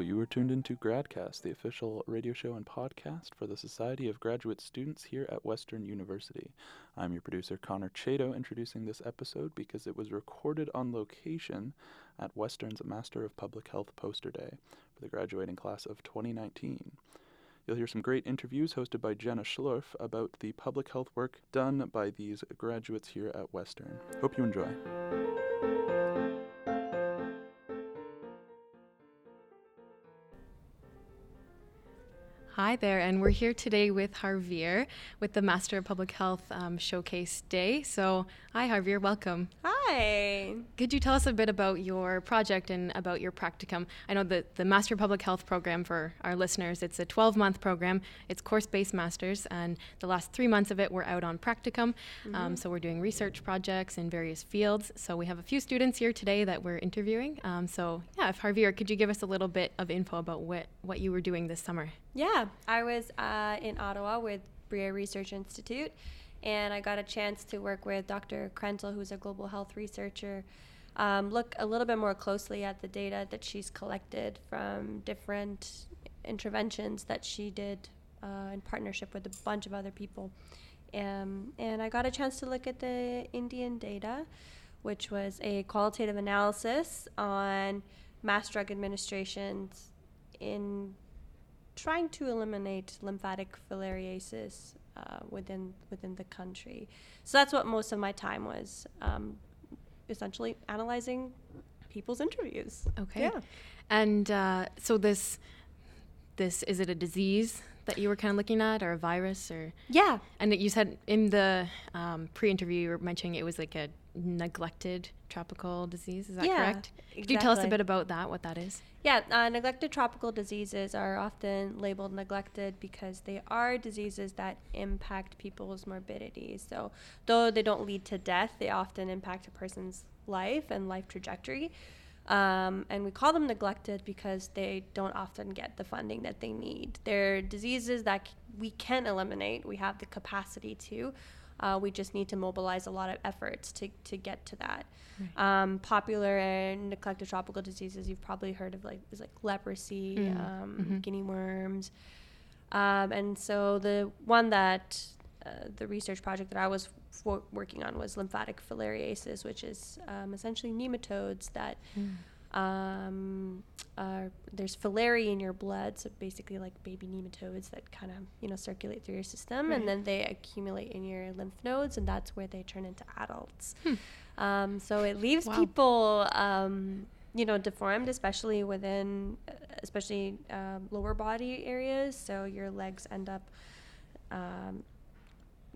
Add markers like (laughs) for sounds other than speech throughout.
you are tuned into Gradcast, the official radio show and podcast for the Society of Graduate Students here at Western University. I'm your producer, Connor Chato, introducing this episode because it was recorded on location at Western's Master of Public Health Poster Day for the graduating class of 2019. You'll hear some great interviews hosted by Jenna Schlurf about the public health work done by these graduates here at Western. Hope you enjoy. Hi there, and we're here today with Harveer with the Master of Public Health um, Showcase Day. So, hi Harveer, welcome. Hi. Could you tell us a bit about your project and about your practicum? I know that the Master of Public Health program for our listeners, it's a 12 month program. It's course based masters, and the last three months of it we're out on practicum. Um, mm-hmm. Um, so, we're doing research projects in various fields. So, we have a few students here today that we're interviewing. Um, so, yeah, if Harveer, could you give us a little bit of info about what, what you were doing this summer? Yeah, I was uh, in Ottawa with Bruyère Research Institute, and I got a chance to work with Dr. Krentel, who's a global health researcher, um, look a little bit more closely at the data that she's collected from different interventions that she did uh, in partnership with a bunch of other people. Um, and I got a chance to look at the Indian data, which was a qualitative analysis on mass drug administrations in trying to eliminate lymphatic filariasis uh, within within the country. So that's what most of my time was, um, essentially analyzing people's interviews. Okay. Yeah. And uh, so this this is it a disease that you were kind of looking at, or a virus, or yeah? And you said in the um, pre-interview you were mentioning it was like a neglected tropical disease. Is that yeah, correct? Exactly. Could you tell us a bit about that? What that is? Yeah, uh, neglected tropical diseases are often labeled neglected because they are diseases that impact people's morbidity. So, though they don't lead to death, they often impact a person's life and life trajectory. Um, and we call them neglected because they don't often get the funding that they need. They're diseases that c- we can eliminate, we have the capacity to. Uh, we just need to mobilize a lot of efforts to, to get to that. Right. Um, popular and neglected tropical diseases you've probably heard of like is like leprosy, mm. um, mm-hmm. guinea worms, um, and so the one that uh, the research project that I was for working on was lymphatic filariasis, which is um, essentially nematodes that. Mm um, uh, there's filariae in your blood, so basically like baby nematodes that kind of you know circulate through your system, right. and then they accumulate in your lymph nodes, and that's where they turn into adults. Hmm. Um, so it leaves wow. people, um, you know, deformed, especially within, especially um, lower body areas. So your legs end up, um,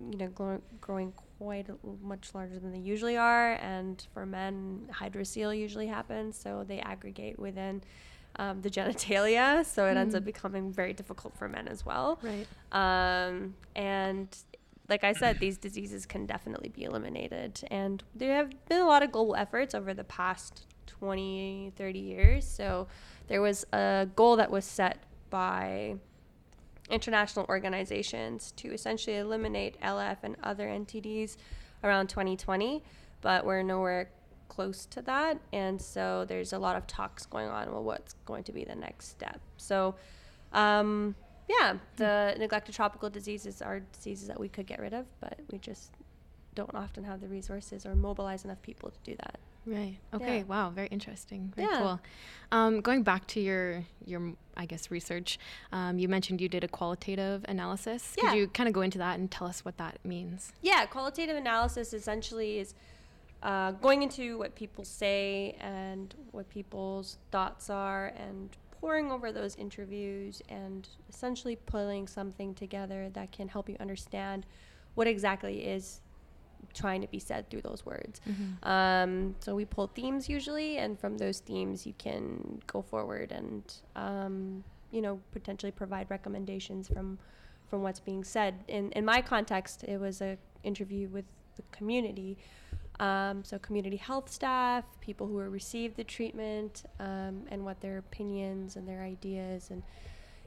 you know, grow- growing quite much larger than they usually are. And for men, hydrocele usually happens, so they aggregate within um, the (laughs) genitalia. So it mm. ends up mm. becoming very difficult for men as well. Right. Um, and like I said, these diseases can definitely be eliminated. And there have been a lot of global efforts over the past 20, 30 years. So there was a goal that was set by international organizations to essentially eliminate LF and other NTDs around 2020, but we're nowhere close to that. And so there's a lot of talks going on well what's going to be the next step. So um, yeah, the neglected tropical diseases are diseases that we could get rid of, but we just don't often have the resources or mobilize enough people to do that. Right. Okay. Yeah. Wow. Very interesting. Very yeah. cool. Um, going back to your your I guess research, um, you mentioned you did a qualitative analysis. Yeah. Could you kind of go into that and tell us what that means? Yeah. Qualitative analysis essentially is uh, going into what people say and what people's thoughts are and poring over those interviews and essentially pulling something together that can help you understand what exactly is trying to be said through those words. Mm-hmm. Um, so we pull themes usually, and from those themes, you can go forward and um, you know potentially provide recommendations from from what's being said. In in my context, it was a interview with the community. Um, so community health staff, people who received the treatment, um, and what their opinions and their ideas and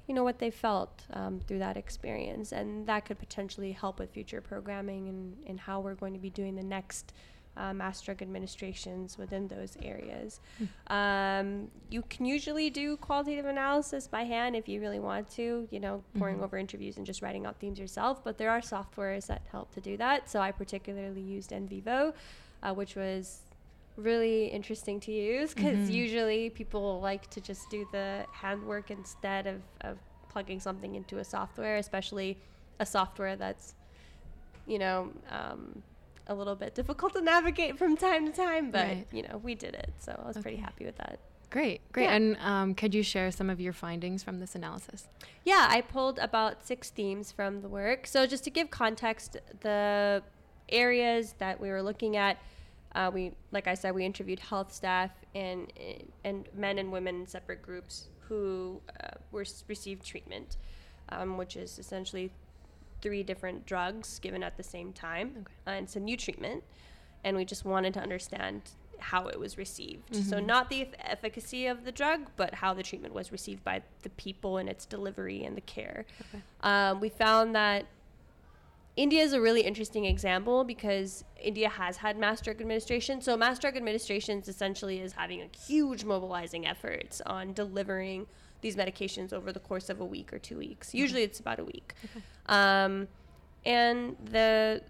you know what they felt um, through that experience and that could potentially help with future programming and, and how we're going to be doing the next uh, mass drug administrations within those areas. Um, you can usually do qualitative analysis by hand if you really want to, you know, pouring Mhm. over interviews and just writing out themes yourself. But there are softwares that help to do that. So I particularly used NVivo, uh, which was really interesting to use because Mhm. usually people like to just do the handwork instead of, of plugging something into a software, especially a software that's, you know, um, a little bit difficult to navigate from time to time. But, Right. you know, we did it. So I was pretty happy with that. Great, great. Yeah. And um, could you share some of your findings from this analysis? Yeah, I pulled about six themes from the work. So just to give context, the areas that we were looking at, uh, we like I said, we interviewed health staff and and men and women in separate groups who uh, were received treatment, um, which is essentially three different drugs given at the same time, Okay. uh, and it's a new treatment, and we just wanted to understand how it was received. So Mhm. not the eff- efficacy of the drug, but how the treatment was received by the people and its delivery and the care. Okay. Um, we found that India is a really interesting example because India has had mass drug administration. So mass drug administrations essentially is having a huge mobilizing efforts on delivering these medications over the course of a week or two weeks. Usually it's about a week. Um, and the,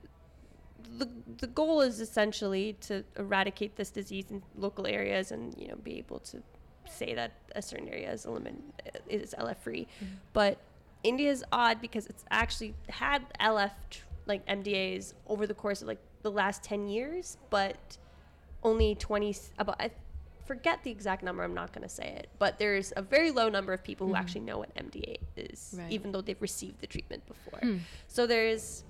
the the goal is essentially to eradicate this disease in local areas and you know be able to say that a certain area is elimin- is LF free. But India is odd because it's actually had LF like MDAs over the course of like the last 10 years, but only 20 about I forget the exact number, I'm not going to say it, but there's a very low number of people who Mhm. actually know what MDA is Right. even though they've received the treatment before. Hmm. So there's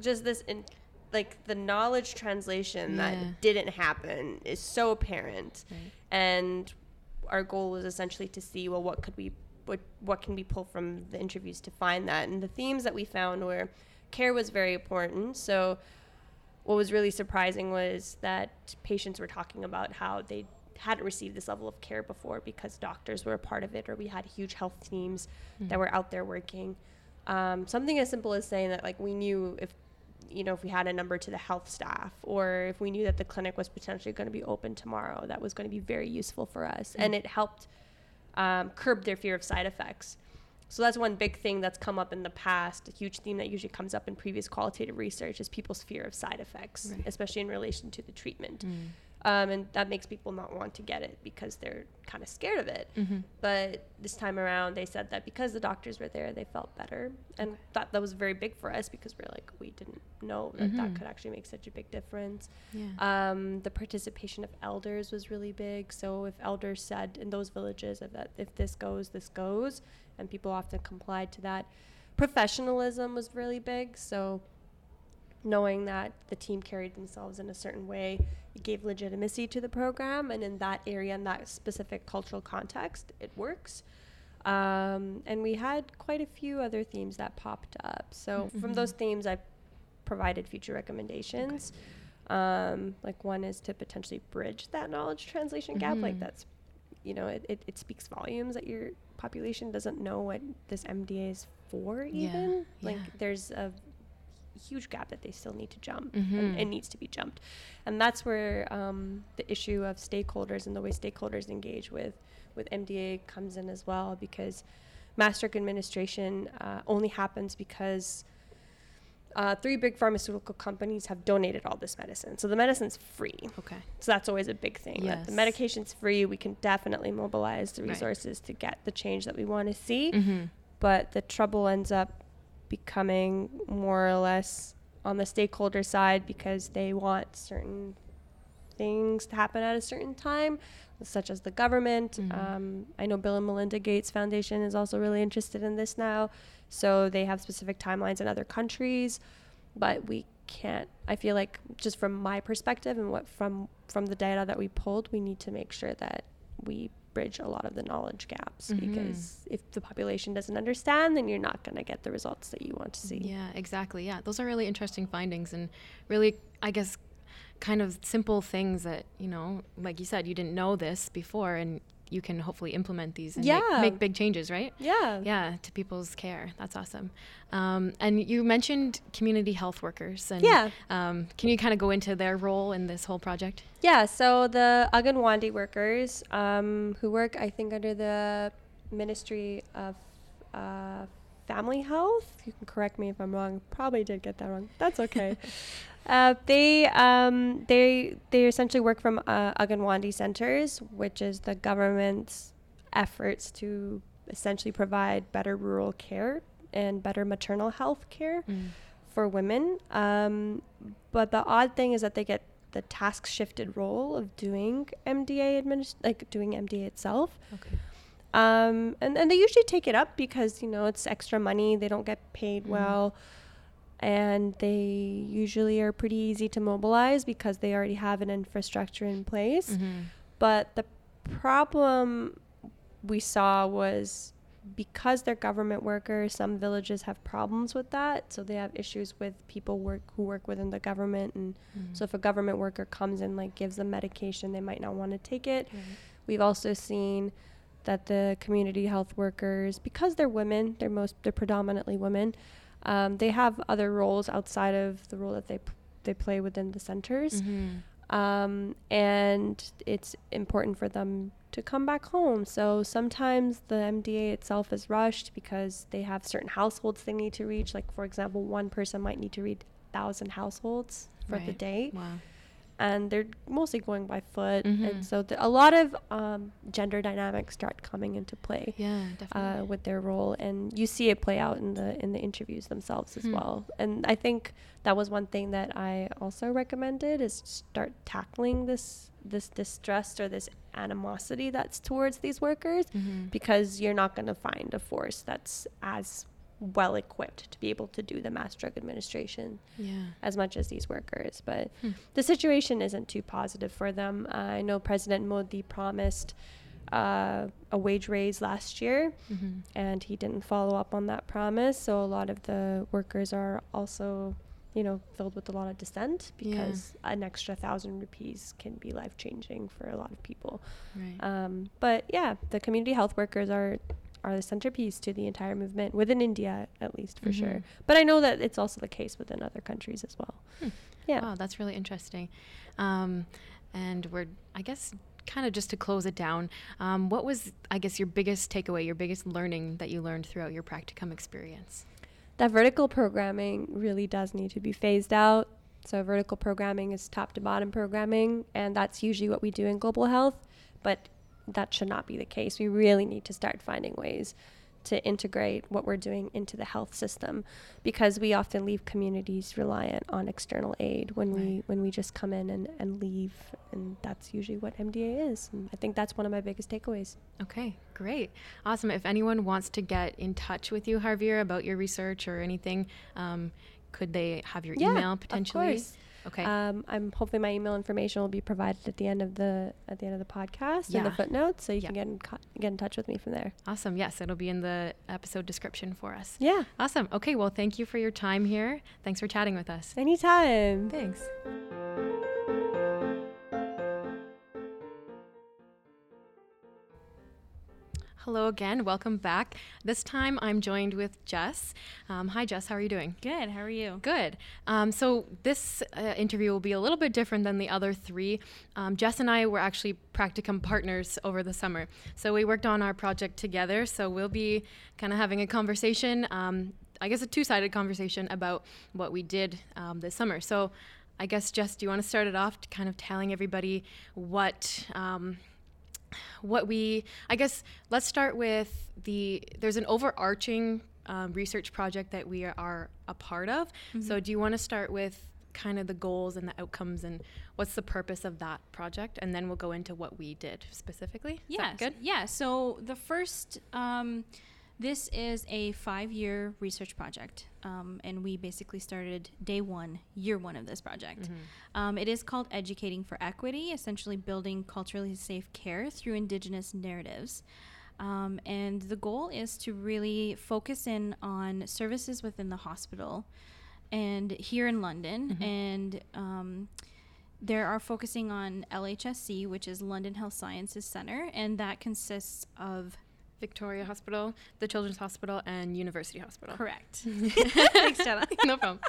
just this in like the knowledge translation Yeah. that didn't happen is so apparent Right. and our goal was essentially to see well what could we what what can we pull from the interviews to find that. And the themes that we found were care was very important. So what was really surprising was that patients were talking about how they hadn't received this level of care before because doctors were a part of it or we had huge health teams that were out there working. Um, something as simple as saying that like we knew if you know if we had a number to the health staff or if we knew that the clinic was potentially going to be open tomorrow that was going to be very useful for us. And it helped um, curb their fear of side effects so that's one big thing that's come up in the past a huge theme that usually comes up in previous qualitative research is people's fear of side effects Right. especially in relation to the treatment Mm. Um, and that makes people not want to get it because they're kind of scared of it Mhm. but this time around they said that because the doctors were there they felt better and that that was very big for us because we're like we didn't know that that Mhm. could actually make such a big difference Yeah. um, the participation of elders was really big so if elders said in those villages that, that if this goes this goes and people often complied to that professionalism was really big so knowing that the team carried themselves in a certain way it gave legitimacy to the program and in that area in that specific cultural context it works. Um, and we had quite a few other themes that popped up. So from Mhm. those themes i provided future recommendations. Um, like one is to potentially bridge that knowledge translation gap. Like Mhm. that's you know it, it, it speaks volumes that your population doesn't know what this mda is for Yeah, even. Like yeah. there's a huge gap that they still need to jump Mhm. and it needs to be jumped and that's where um, the issue of stakeholders and the way stakeholders engage with with mda comes in as well because mass drug administration uh, only happens because uh, three big pharmaceutical companies have donated all this medicine so the medicine's free Okay. so that's always a big thing that the Yes. medication's free we can definitely mobilize the Right. resources to get the change that we want to see Mm-hmm. but the trouble ends up becoming more or less on the stakeholder side because they want certain things to happen at a certain time, such as the government. Mhm. Um, I know Bill and Melinda Gates Foundation is also really interested in this now, so they have specific timelines in other countries, but we can't. I feel like just from my perspective and what from from the data that we pulled, we need to make sure that we bridge a lot of the knowledge gaps Mhm. because if the population doesn't understand then you're not going to get the results that you want to see Yeah, exactly. Yeah, those are really interesting findings and really, I guess, kind of simple things that you know, like you said, you didn't know this before, and you can hopefully implement these and Yeah. make, make big changes, right? Yeah. Yeah, to people's care. That's awesome. Um, and you mentioned community health workers. And, Yeah. Um, can you kind of go into their role in this whole project? Yeah, so the Anganwadi workers um, who work, I think, under the Ministry of uh, Family Health. You can correct me if I'm wrong. Probably did get that wrong. That's okay. (laughs) uh, they um, they they essentially work from uh, Anganwadi centers, which is the government's efforts to essentially provide better rural care and better maternal health care for women. Um, but the odd thing is that they get the task shifted role of doing MDA administ- like doing MDA itself. Okay. Um, and, and they usually take it up because, you know, it's extra money. They don't get paid Mhm. well. And they usually are pretty easy to mobilize because they already have an infrastructure in place. Mm-hmm. But the problem we saw was because they're government workers, some villages have problems with that. So they have issues with people work who work within the government, and Mm-hmm. so if a government worker comes and like gives them medication, they might not want to take it. We've also seen that the community health workers, because they're women, they're most they're predominantly women. Um, they have other roles outside of the role that they p- they play within the centers Mm-hmm. um, and it's important for them to come back home. So sometimes the MDA itself is rushed because they have certain households they need to reach. Like for example, one person might need to read thousand households for the day, Wow. And they're mostly going by foot. Mhm. And so the, a lot of um, gender dynamics start coming into play Yeah, uh, with their role, and you see it play out in the in the interviews themselves as Hmm. well. And I think that was one thing that I also recommended is start tackling this this distrust or this animosity that's towards these workers mm-hmm. because you're not going to find a force that's as well equipped to be able to do the mass drug administration Yeah. as much as these workers. But Hmm. the situation isn't too positive for them. Uh, I know President Modi promised uh, a wage raise last year, Mm-hmm. and he didn't follow up on that promise. So a lot of the workers are also, you know, filled with a lot of dissent Yeah. because an extra thousand rupees can be life changing for a lot of people. Right. Um, but yeah, the community health workers are are the centerpiece to the entire movement within India, at least for sure. Mhm. But I know that it's also the case within other countries as well. Hmm. Yeah. Wow, that's really interesting. Um, and we're, I guess, kind of just to close it down, um, what was, I guess, your biggest takeaway, your biggest learning that you learned throughout your practicum experience? that vertical programming really does need to be phased out. So vertical programming is top to bottom programming, and that's usually what we do in global health, but that should not be the case. We really need to start finding ways to integrate what we're doing into the health system because we often leave communities reliant on external aid when we when we just come in and, and leave and that's usually what MDA is. And I think that's one of my biggest takeaways. Okay, great. Awesome. If anyone wants to get in touch with you, Harveer, about your research or anything, um, could they have your Yeah, email of potentially? course. Okay. Um, I'm hopefully my email information will be provided at the end of the at the end of the podcast in the footnotes, so you Yeah. can get in co- get in touch with me from there. awesome. Yes, it'll be in the episode description for us. Yeah, Awesome. Okay, well, thank you for your time here. Thanks for chatting with us. anytime. Thanks. Hello again. Welcome back. This time I'm joined with Jess. Um, hi, Jess. How are you doing? Good. How are you? Good. Um, so this uh, interview will be a little bit different than the other three. Um, Jess and I were actually practicum partners over the summer, so we worked on our project together. So we'll be kind of having a conversation. Um, I guess a two-sided conversation about what we did um, this summer. So. I guess Jess, do you want to start it off, kind of telling everybody what um, what we I guess let's start with the there's an overarching um, research project that we are a part of. So do you want to start with kind of the goals and the outcomes and what's the purpose of that project, and then we'll go into what we did specifically. Is that good. Yeah. So the first, um, this is a five-year research project, um, and we basically started day one, year one of this project. Um, it is called Educating for Equity, essentially building culturally safe care through Indigenous narratives. Um, and the goal is to really focus in on services within the hospital and here in London and um, there are focusing on LHSC, which is London Health Sciences Center, and that consists of Victoria Hospital, the Children's Hospital, and University Hospital. Correct. (laughs) Thanks, Jenna. (laughs) no problem.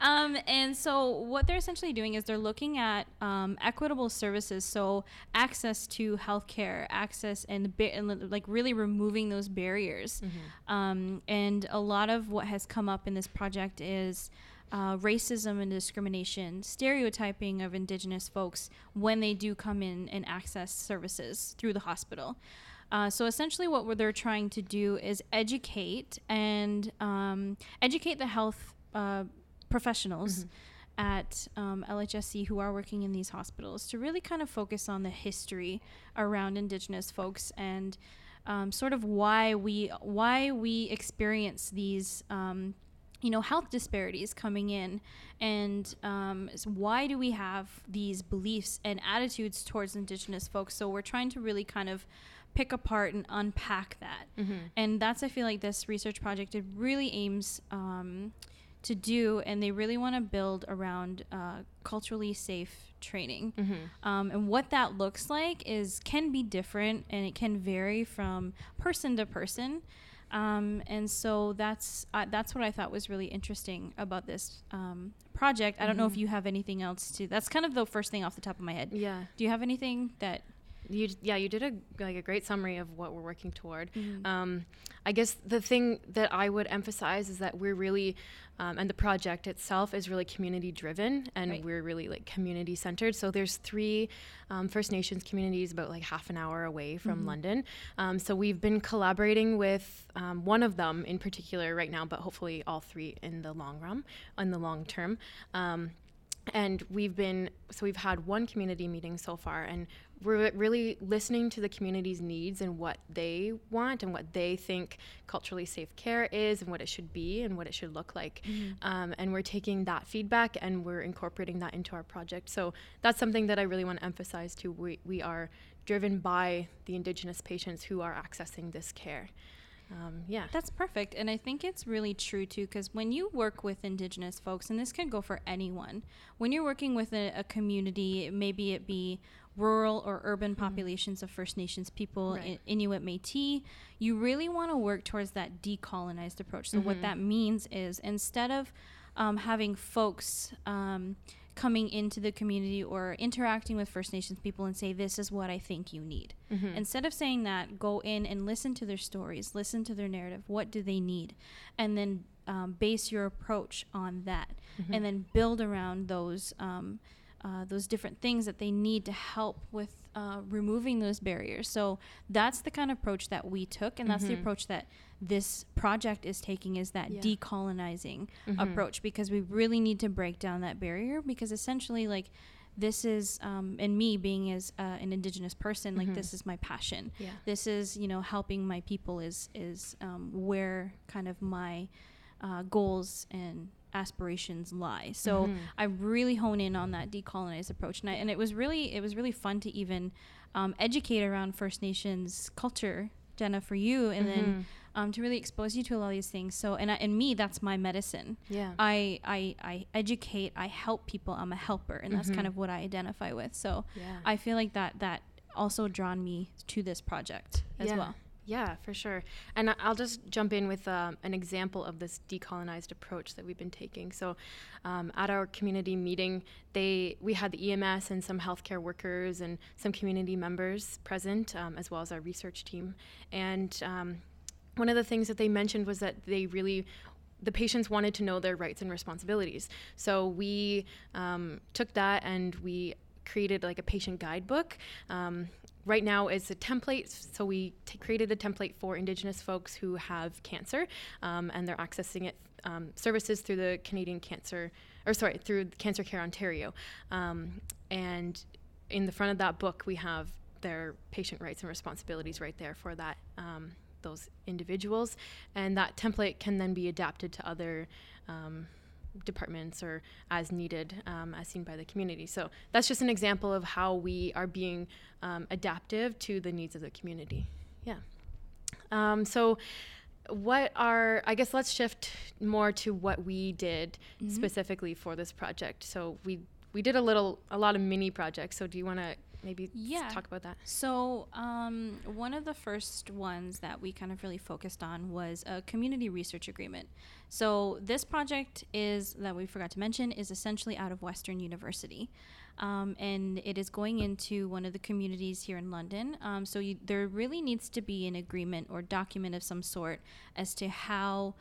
Um, and so, what they're essentially doing is they're looking at um, equitable services, so access to healthcare, access and, ba- and like really removing those barriers. Um, and a lot of what has come up in this project is. Uh, racism and discrimination, stereotyping of Indigenous folks when they do come in and access services through the hospital. Uh, so essentially, what we're- they're trying to do is educate and um, educate the health uh, professionals at um, LHSC who are working in these hospitals to really kind of focus on the history around Indigenous folks and um, sort of why we why we experience these. Um, you know health disparities coming in and um, s- why do we have these beliefs and attitudes towards indigenous folks so we're trying to really kind of pick apart and unpack that and that's i feel like this research project it really aims um, to do and they really want to build around uh, culturally safe training um, and what that looks like is can be different and it can vary from person to person um, and so that's uh, that's what I thought was really interesting about this um, project. I don't know if you have anything else to. That's kind of the first thing off the top of my head. Yeah. Do you have anything that? You yeah, you did a like a great summary of what we're working toward. Um, I guess the thing that I would emphasize is that we're really, um, and the project itself is really community driven, and Right. we're really like community centered. So there's three um, First Nations communities about like half an hour away from London. Um, so we've been collaborating with um, one of them in particular right now, but hopefully all three in the long run, in the long term. Um, and we've been so we've had one community meeting so far and we're really listening to the community's needs and what they want and what they think culturally safe care is and what it should be and what it should look like. Um, and we're taking that feedback and we're incorporating that into our project. So that's something that i really want to emphasize too. We, we are driven by the indigenous patients who are accessing this care. Um, yeah. That's perfect. And I think it's really true too, because when you work with Indigenous folks, and this can go for anyone, when you're working with a, a community, maybe it be rural or urban populations of First Nations people, Right. I- Inuit Metis, you really want to work towards that decolonized approach. So, what that means is instead of um, having folks um, coming into the community or interacting with First Nations people and say, This is what I think you need. Instead of saying that, go in and listen to their stories, listen to their narrative. What do they need? And then um, base your approach on that, and then build around those. Um, uh, those different things that they need to help with uh, removing those barriers. So that's the kind of approach that we took, and that's the approach that this project is taking is that Yeah. decolonizing approach because we really need to break down that barrier because essentially like this is um, and me being as uh, an indigenous person like this is my passion Yeah. this is you know helping my people is is um, where kind of my uh, goals and aspirations lie so i really hone in on that decolonized approach and, I, and it was really it was really fun to even um, educate around first nations culture jenna for you and then um, to really expose you to a lot of these things so and, I, and me that's my medicine yeah I, I I educate, I help people. I'm a helper, and that's kind of what I identify with. So Yeah. I feel like that that also drawn me to this project as yeah. well. Yeah, for sure. And I'll just jump in with um, an example of this decolonized approach that we've been taking. So, um, at our community meeting, they we had the EMS and some healthcare workers and some community members present, um, as well as our research team. And um, one of the things that they mentioned was that they really the patients wanted to know their rights and responsibilities. So we um, took that and we created like a patient guidebook. Um, right now is a template, so we t- created a template for Indigenous folks who have cancer, um, and they're accessing it um, services through the Canadian Cancer, or sorry, through Cancer Care Ontario, um, and in the front of that book we have their patient rights and responsibilities right there for that um, those individuals, and that template can then be adapted to other um, departments or as needed, um, as seen by the community. So that's just an example of how we are being um, adaptive to the needs of the community. Yeah. Um, so what are i guess let's shift more to what we did specifically for this project so we we did a little, a lot of mini projects. So do you want to maybe Yeah. talk about that? So, um, one of the first ones that we kind of really focused on was a community research agreement. So, this project is, that we forgot to mention, is essentially out of Western University. Um, and it is going into one of the communities here in London. Um, so, you, there really needs to be an agreement or document of some sort as to how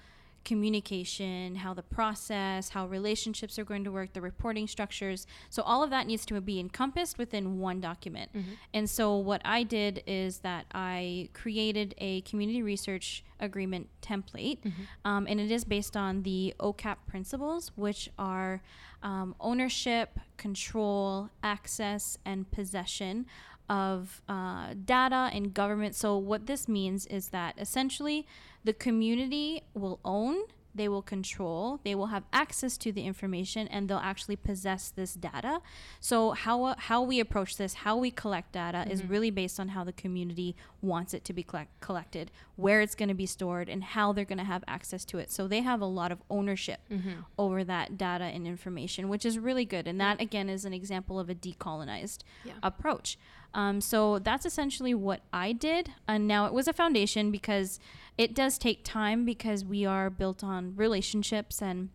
communication, how the process, how relationships are going to work, the reporting structures. So all of that needs to be encompassed within one document. And so what I did is that I created a community research agreement template, um, and it is based on the OCAP principles, which are um, ownership, control, access, and possession of uh, data and government. So, what this means is that essentially the community will own, they will control, they will have access to the information, and they'll actually possess this data. So, how, uh, how we approach this, how we collect data, is mm-hmm. really based on how the community wants it to be collect- collected, where it's going to be stored, and how they're going to have access to it. So, they have a lot of ownership mm-hmm. over that data and information, which is really good. And that, again, is an example of a decolonized Yeah. approach. Um, so that's essentially what I did. And now it was a foundation because it does take time because we are built on relationships and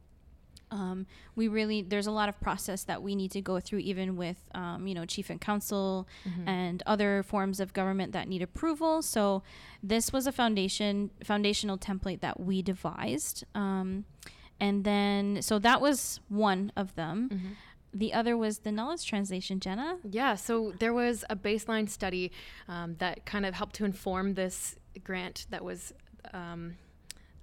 um, we really there's a lot of process that we need to go through even with um, you know chief and council and other forms of government that need approval. So this was a foundation foundational template that we devised um, and then so that was one of them the other was the knowledge translation jenna Yeah, so there was a baseline study um, that kind of helped to inform this grant that was, um,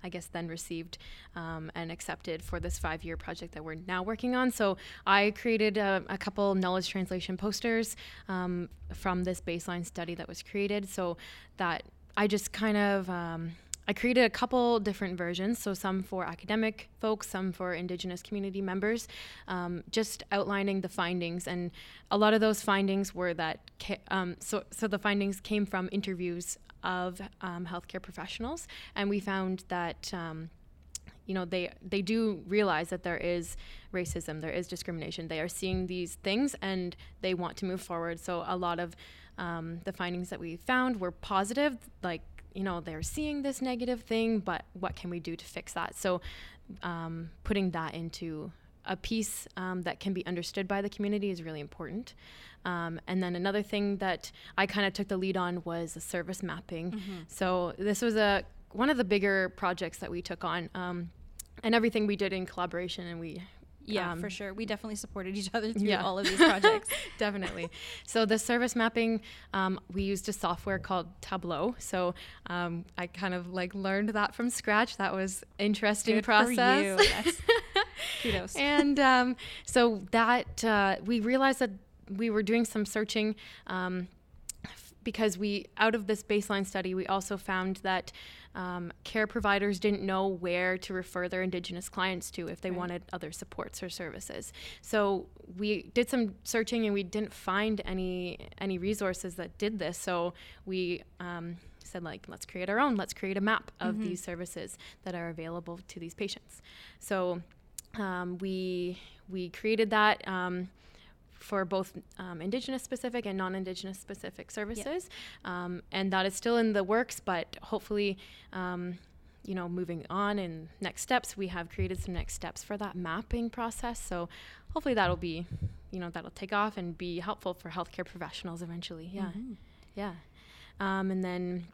I guess, then received um, and accepted for this five year project that we're now working on. So I created a, a couple knowledge translation posters um, from this baseline study that was created so that I just kind of. Um, I created a couple different versions, so some for academic folks, some for Indigenous community members, um, just outlining the findings. And a lot of those findings were that, ca- um, so, so the findings came from interviews of um, healthcare professionals, and we found that. Um, you know they they do realize that there is racism there is discrimination they are seeing these things and they want to move forward so a lot of um, the findings that we found were positive like you know they're seeing this negative thing but what can we do to fix that? So um, putting that into a piece um, that can be understood by the community is really important. Um, and then another thing that i kind of took the lead on was a service mapping. So this was a one of the bigger projects that we took on um, and everything we did in collaboration and we yeah um, for sure we definitely supported each other through yeah. all of these projects (laughs) definitely. So the service mapping, um, we used a software called Tableau. So um, I kind of like learned that from scratch. That was interesting Good for process. you. That's- (laughs) kudos and um, so that uh, we realized that we were doing some searching um, because we out of this baseline study we also found that um, care providers didn't know where to refer their indigenous clients to if they Right. wanted other supports or services. So we did some searching and we didn't find any any resources that did this. So we um, said like let's create our own. Let's create a map of these services that are available to these patients. So um, we we created that. Um, for both um, Indigenous specific and non-Indigenous specific services, um, and that is still in the works. But hopefully, um, you know, moving on and next steps, we have created some next steps for that mapping process. So hopefully, that'll be, you know, that'll take off and be helpful for healthcare professionals eventually. Yeah, yeah, um, and then.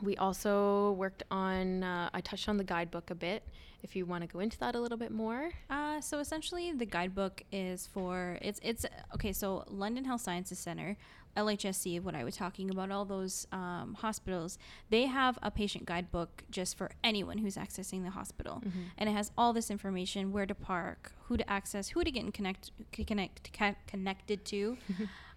We also worked on, uh, I touched on the guidebook a bit. If you want to go into that a little bit more. Uh, so essentially, the guidebook is for it's it's okay. So London Health Sciences Center, LHSC, what I was talking about, all those um, hospitals, they have a patient guidebook just for anyone who's accessing the hospital, and it has all this information: where to park, who to access, who to get in connect connect ca- connected to. (laughs)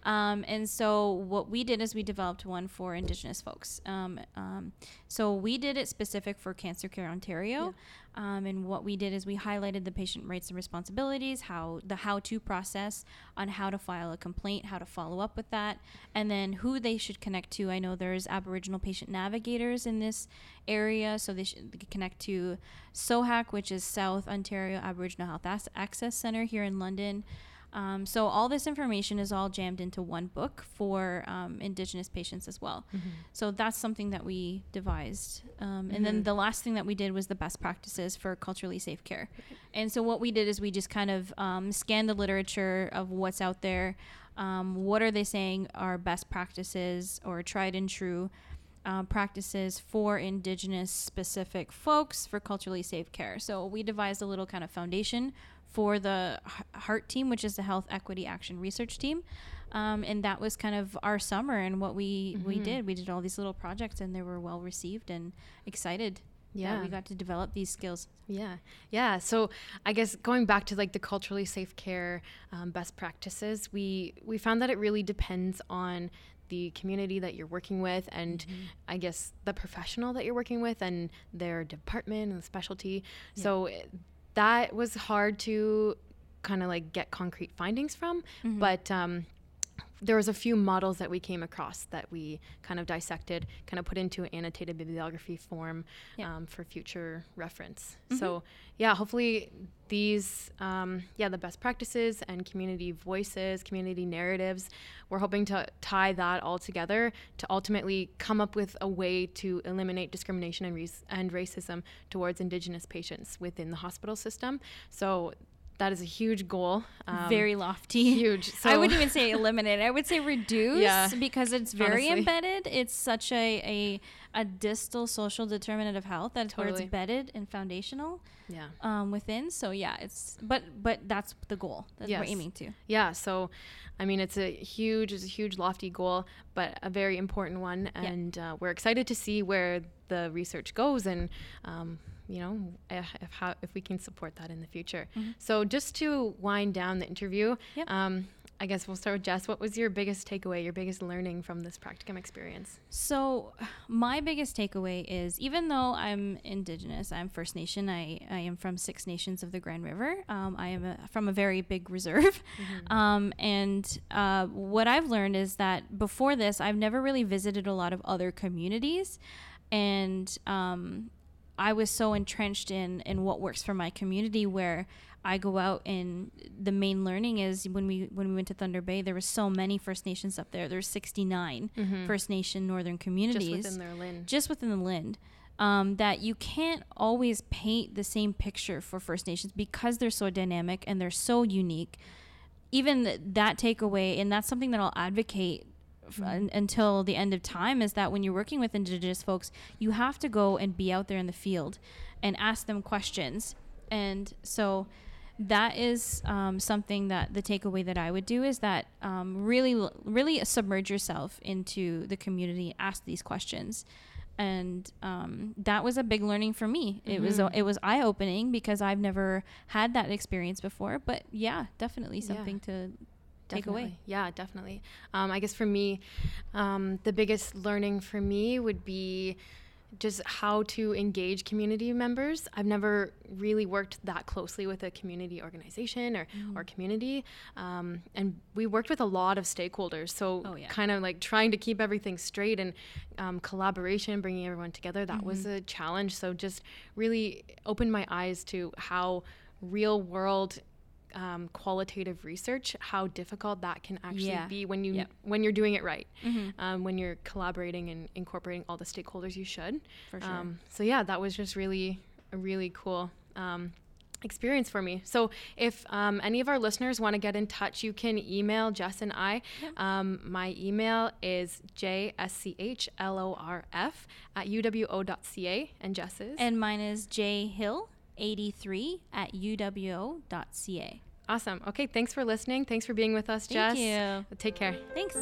Um, and so what we did is we developed one for Indigenous folks. Um, um, so we did it specific for Cancer Care Ontario. Um, and what we did is we highlighted the patient rights and responsibilities, how the how-to process on how to file a complaint, how to follow up with that, and then who they should connect to. I know there's Aboriginal patient navigators in this area, so they should connect to SOHAC, which is South Ontario Aboriginal Health Ac- Access Center here in London. Um, so all this information is all jammed into one book for um, Indigenous patients as well. Mm-hmm. So that's something that we devised. Um, And then Mhm. the last thing that we did was the best practices for culturally safe care. And so what we did is we just kind of um, scanned the literature of what's out there. Um, what are they saying are best practices or tried and true uh, practices for Indigenous specific folks for culturally safe care? So we devised a little kind of foundation for the HEART team, which is the Health Equity Action Research Team. Um, and that was kind of our summer and what we, we Mhm. did. We did all these little projects and they were well received and excited Yeah. that we got to develop these skills. Yeah, yeah. So I guess going back to like the culturally safe care um, best practices, we we found that it really depends on the community that you're working with, and I guess the professional that you're working with, and their department and specialty. So it, that was hard to kind of like get concrete findings from, Mhm. but. Um, there was a few models that we came across that we kind of dissected, kind of put into an annotated bibliography form Yeah. um, for future reference. Mhm. So yeah, hopefully these, um, yeah, the best practices and community voices, community narratives, we're hoping to tie that all together to ultimately come up with a way to eliminate discrimination and, res- and racism towards Indigenous patients within the hospital system. So that is a huge goal. Um, very lofty. huge. So (laughs) I wouldn't even say eliminate. I would say (laughs) reduce Yeah, because it's very honestly. embedded. It's such a, a a distal social determinant of health that's where it's bedded and foundational yeah. um, within. So yeah, it's but but that's the goal that Yes. we're aiming to. Yeah, so I mean, it's a huge, it's a huge, lofty goal, but a very important one, Yeah. and uh, we're excited to see where the research goes, and um, you know, if, if how if we can support that in the future. Mhm. So just to wind down the interview, Yep. um, I guess we'll start with Jess. What was your biggest takeaway, your biggest learning from this practicum experience? So, my biggest takeaway is even though I'm Indigenous, I'm First Nation, I, I am from Six Nations of the Grand River. Um, I am a, from a very big reserve. (laughs) Um, and uh, what I've learned is that before this, I've never really visited a lot of other communities. And um, I was so entrenched in, in what works for my community where I go out and the main learning is when we when we went to Thunder Bay, there were so many First Nations up there. There's 69 Mhm. First Nation Northern communities Just within their LHIN. just within the LHIN. Um, that you can't always paint the same picture for First Nations because they're so dynamic and they're so unique. Even th- that takeaway, and that's something that I'll advocate un- until the end of time, is that when you're working with Indigenous folks, you have to go and be out there in the field and ask them questions. And so that is um, something that the takeaway that I would do is that um, really, really submerge yourself into the community, ask these questions, and um, that was a big learning for me. It was it was eye opening because I've never had that experience before. But yeah, definitely Yeah. something to take away. Yeah, definitely. Um, I guess for me, um, the biggest learning for me would be just how to engage community members. I've never really worked that closely with a community organization or, Mm. or community. Um, and we worked with a lot of stakeholders. So, Oh, yeah. kind of like trying to keep everything straight and um, collaboration, bringing everyone together, that was Mhm. a challenge. So, just really opened my eyes to how real world um, qualitative research, how difficult that can actually Yeah. be when you Yep. when you're doing it right, Mhm. um, when you're collaborating and incorporating all the stakeholders you should. For sure. Um, so yeah, that was just really a really cool um, experience for me. So if um, any of our listeners want to get in touch, you can email Jess and I. Yep. Um, my email is jschlorf at uwo.ca and Jess's. and mine is jhill83 at uwo.ca. awesome. Okay, thanks for listening. Thanks for being with us, Thank Jess. you. Take care. Thanks.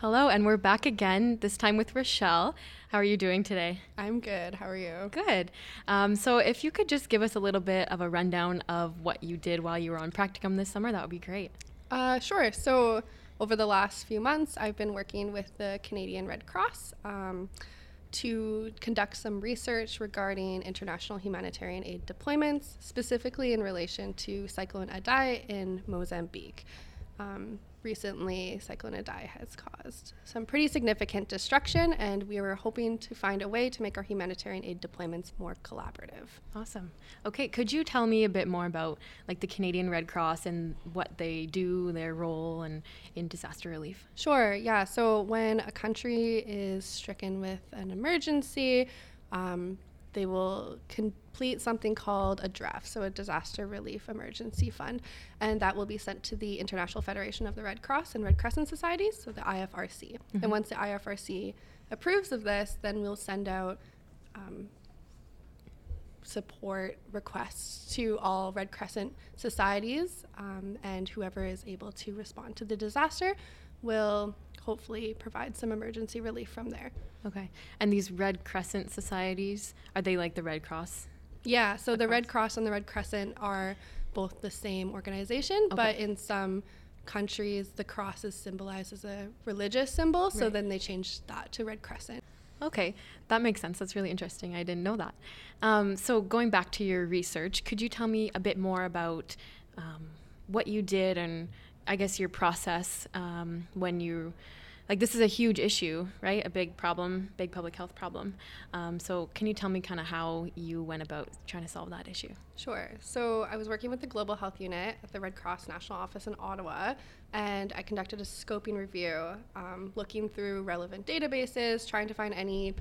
Hello, and we're back again, this time with Rochelle. How are you doing today? I'm good. How are you? Good. Um, so, if you could just give us a little bit of a rundown of what you did while you were on practicum this summer, that would be great. Uh, sure. So, over the last few months, I've been working with the Canadian Red Cross um, to conduct some research regarding international humanitarian aid deployments, specifically in relation to Cyclone Idai in Mozambique. Um, recently Cyclone Idai has caused some pretty significant destruction, and we were hoping to find a way to make our humanitarian aid deployments more collaborative. Awesome. Okay, could you tell me a bit more about like the Canadian Red Cross and what they do, their role, and in disaster relief? Sure. Yeah. So when a country is stricken with an emergency, um, they will complete something called a DREF, so a Disaster Relief Emergency Fund, and that will be sent to the International Federation of the Red Cross and Red Crescent Societies, so the IFRC. Mm-hmm. And once the IFRC approves of this, then we'll send out um, support requests to all Red Crescent societies, um, and whoever is able to respond to the disaster will hopefully provide some emergency relief from there. Okay. And these Red Crescent societies, are they like the Red Cross? Yeah, so the Red Cross and the Red Crescent are both the same organization, but in some countries the cross is symbolized as a religious symbol, so then they changed that to Red Crescent. Okay, that makes sense. That's really interesting. I didn't know that. Um, so, going back to your research, could you tell me a bit more about um, what you did and I guess your process um, when you, like, this is a huge issue, right? A big problem, big public health problem. Um, so, can you tell me kind of how you went about trying to solve that issue? Sure. So I was working with the Global Health Unit at the Red Cross National Office in Ottawa, and I conducted a scoping review, um, looking through relevant databases, trying to find any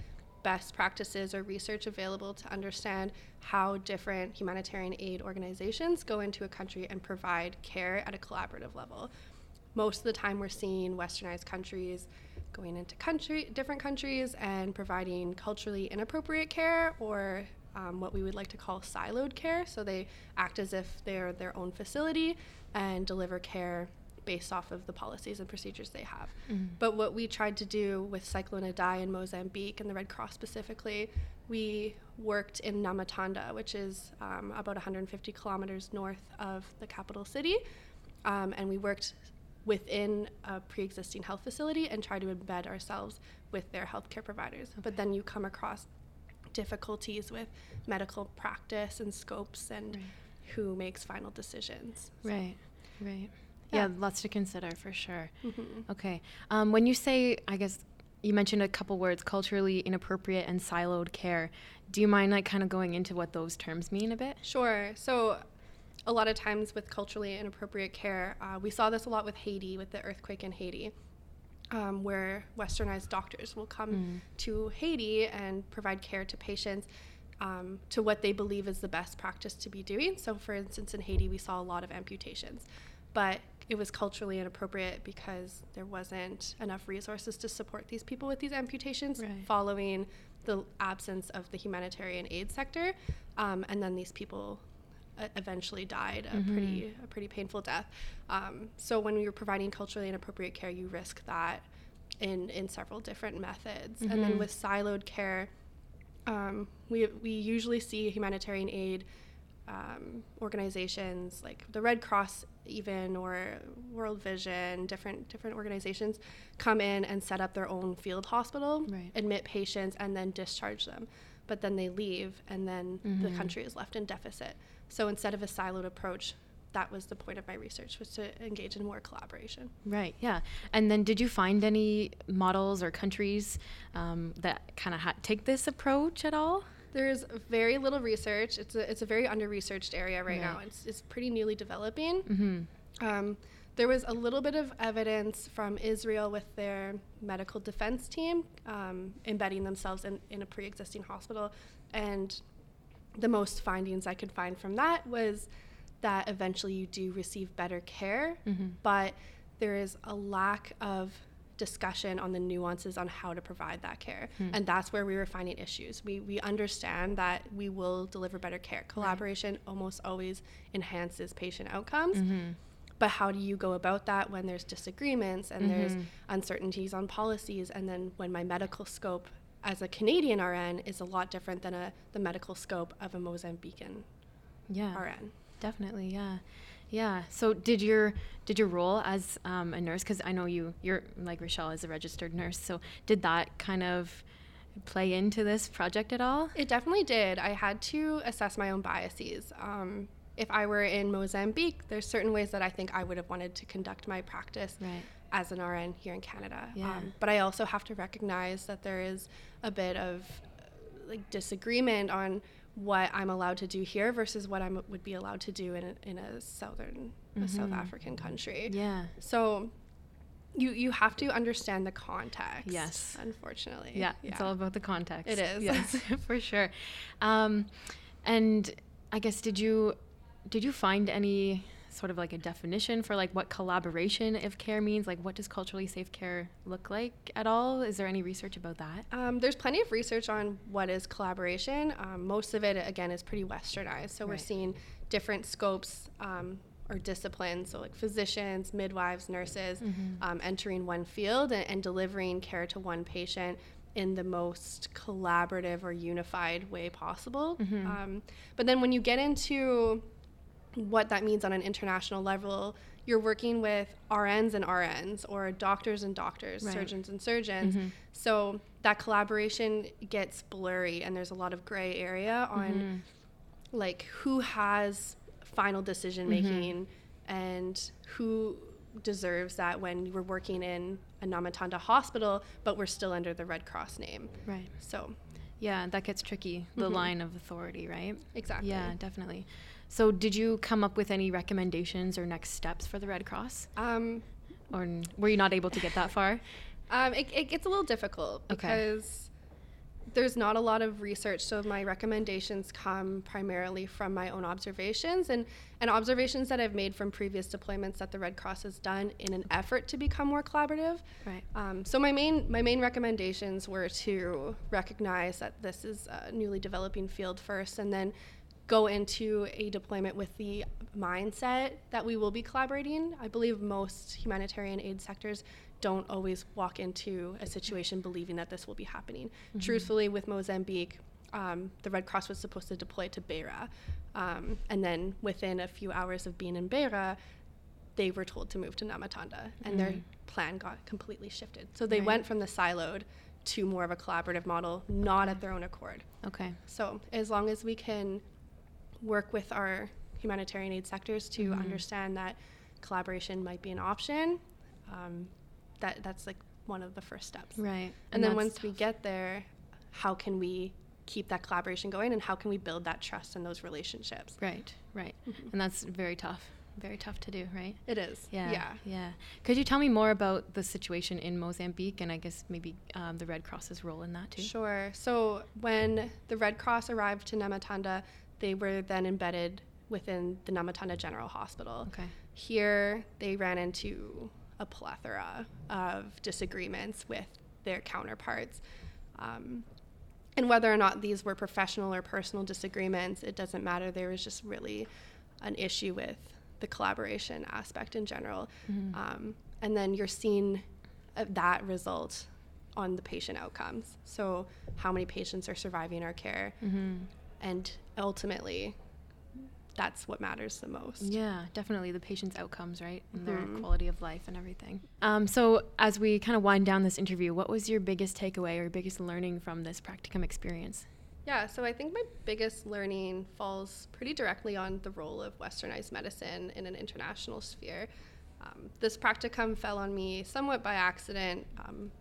best practices or research available to understand how different humanitarian aid organizations go into a country and provide care at a collaborative level. Most of the time, we're seeing westernized countries going into country different countries and providing culturally inappropriate care or um, what we would like to call siloed care. So they act as if they're their own facility and deliver care based off of the policies and procedures they have. But what we tried to do with Cyclone Idai in Mozambique and the Red Cross specifically, we worked in Nhamatanda, which is um, about 150 kilometers north of the capital city, um, and we worked within a pre-existing health facility and try to embed ourselves with their healthcare providers. But then you come across difficulties with medical practice and scopes and Right. who makes final decisions. Right, right. Yeah. Yeah, lots to consider for sure. Mhm. Okay. Um, when you say, I guess you mentioned a couple words, culturally inappropriate and siloed care. Do you mind like kind of going into what those terms mean a bit? Sure. So, a lot of times with culturally inappropriate care, uh, we saw this a lot with Haiti, with the earthquake in Haiti, um, where westernized doctors will come Mm. to Haiti and provide care to patients um, to what they believe is the best practice to be doing. So, for instance, in Haiti, we saw a lot of amputations, but it was culturally inappropriate because there wasn't enough resources to support these people with these amputations Right. following the absence of the humanitarian aid sector. Um, and then these people uh, eventually died a pretty a pretty painful death. Um, so when you're providing culturally inappropriate care, you risk that in in several different methods. And then Mhm. with siloed care, um, we we usually see humanitarian aid um, organizations like the Red Cross, even or World Vision, different different organizations come in and set up their own field hospital, Right. admit patients, and then discharge them. But then they leave, and then the Mhm. country is left in deficit. So instead of a siloed approach, that was the point of my research was to engage in more collaboration. Right. Yeah. And then, did you find any models or countries um, that kind of ha- take this approach at all? There's very little research. It's a it's a very under researched area right, now. It's it's pretty newly developing. Mm-hmm. Um, there was a little bit of evidence from Israel with their medical defense team um, embedding themselves in, in a pre existing hospital. And the most findings I could find from that was that eventually you do receive better care, Mhm. but there is a lack of discussion on the nuances on how to provide that care. Hmm. And that's where we were finding issues. We, we understand that we will deliver better care. Collaboration almost always enhances patient outcomes. Mm-hmm. But how do you go about that when there's disagreements and there's Mhm. uncertainties on policies? And then when my medical scope as a Canadian RN is a lot different than a, the medical scope of a Mozambican Yeah. RN. Definitely, yeah, yeah. So did your did your role as um, a nurse? Because I know you you're like Rochelle is a registered nurse. So did that kind of play into this project at all? It definitely did. I had to assess my own biases. Um, if I were in Mozambique, there's certain ways that I think I would have wanted to conduct my practice Right. as an RN here in Canada. Um, Yeah. but I also have to recognize that there is a bit of like disagreement on what I'm allowed to do here versus what I would be allowed to do in a, in a southern a South Mhm. African country. Yeah. So you you have to understand the context. Yes. Unfortunately. Yeah, it's all about the context. It is. Yes, (laughs) (laughs) for sure. Um, and I guess did you did you find any sort of like a definition for like what collaboration of care means? Like what does culturally safe care look like at all? Is there any research about that? Um, there's plenty of research on what is collaboration. Um, most of it, again, is pretty westernized. So we're seeing different scopes um, or disciplines, so like physicians, midwives, nurses, Mm-hmm. um, entering one field and, and delivering care to one patient in the most collaborative or unified way possible. Mm-hmm. Um, but then when you get into what that means on an international level, you're working with RNs and RNs or doctors and doctors, Right. surgeons and surgeons. Mhm. So that collaboration gets blurry and there's a lot of gray area on Mhm. like who has final decision making and who deserves that when we're working in a Nhamatanda hospital, but we're still under the Red Cross name. Right. So Yeah, that gets tricky. The Mhm. line of authority, right? exactly. Yeah, definitely. So did you come up with any recommendations or next steps for the Red Cross? Um, Or n- were you not able to get that far? (laughs) Um, it, it gets a little difficult Okay. because there's not a lot of research. So my recommendations come primarily from my own observations and, and observations that I've made from previous deployments that the Red Cross has done in an effort to become more collaborative. Right. Um, so my main my main recommendations were to recognize that this is a newly developing field first, and then go into a deployment with the mindset that we will be collaborating. I believe most humanitarian aid sectors don't always walk into a situation believing that this will be happening. Truthfully, with Mozambique, um, the Red Cross was supposed to deploy to Beira, um, and then within a few hours of being in Beira, they were told to move to Nhamatanda, and their Mm. plan got completely shifted. So they Right. went from the siloed to more of a collaborative model, not at their own accord. Okay. So as long as we can work with our humanitarian aid sectors to Mhm. understand that collaboration might be an option, um, that that's like one of the first steps. Right. And, then that's once we get there, how can we keep that collaboration going, and how can we build that trust and those relationships? Right, right. Mhm. And that's very tough. Very tough to do, right? It is. Yeah. Yeah. Yeah. Could you tell me more about the situation in Mozambique and I guess maybe um, the Red Cross's role in that too? Sure. So when the Red Cross arrived to Nhamatanda, they were then embedded within the Nhamatanda General Hospital. Okay. Here, they ran into a plethora of disagreements with their counterparts. Um, and whether or not these were professional or personal disagreements, it doesn't matter. There was just really an issue with the collaboration aspect in general. Mhm. Um, and then you're seeing uh, that result on the patient outcomes. So, how many patients are surviving our care? Mm-hmm. And ultimately, that's what matters the most. Yeah, definitely the patient's outcomes, right? And their Mhm. quality of life and everything. Um, so, as we kind of wind down this interview, what was your biggest takeaway or biggest learning from this practicum experience? Yeah, so I think my biggest learning falls pretty directly on the role of westernized medicine in an international sphere. Um, this practicum fell on me somewhat by accident. Um,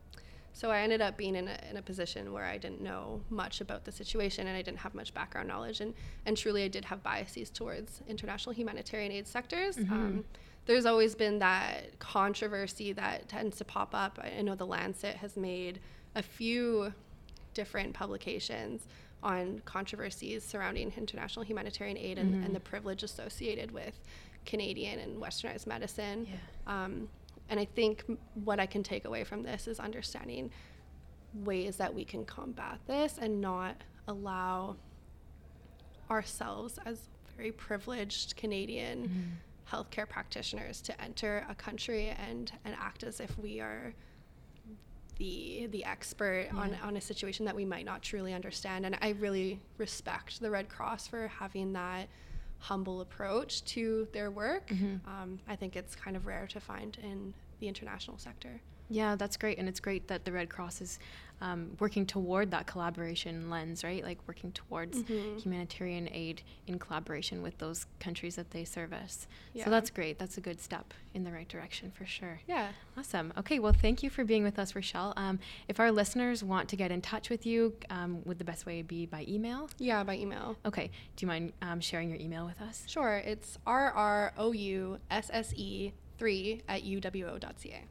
so I ended up being in a, in a position where I didn't know much about the situation and I didn't have much background knowledge. And, and truly, I did have biases towards international humanitarian aid sectors. Mhm. Um, there's always been that controversy that tends to pop up. I know the Lancet has made a few different publications on controversies surrounding international humanitarian aid and, Mhm. and the privilege associated with Canadian and westernized medicine. Yeah. Um, and I think what I can take away from this is understanding ways that we can combat this and not allow ourselves as very privileged Canadian Mhm. healthcare practitioners to enter a country and, and act as if we are the the expert on, on a situation that we might not truly understand. And I really respect the Red Cross for having that humble approach to their work. Mhm. Um, I think it's kind of rare to find in the international sector. Yeah, that's great. And it's great that the Red Cross is um, working toward that collaboration lens, right? Like working towards Mhm. humanitarian aid in collaboration with those countries that they service. Yeah. So that's great. That's a good step in the right direction for sure. Yeah. Awesome. Okay, well, thank you for being with us, Rochelle. Um, if our listeners want to get in touch with you, um, would the best way be by email? Yeah, by email. Okay. Do you mind um, sharing your email with us? Sure. It's rrousse3 at uwo.ca.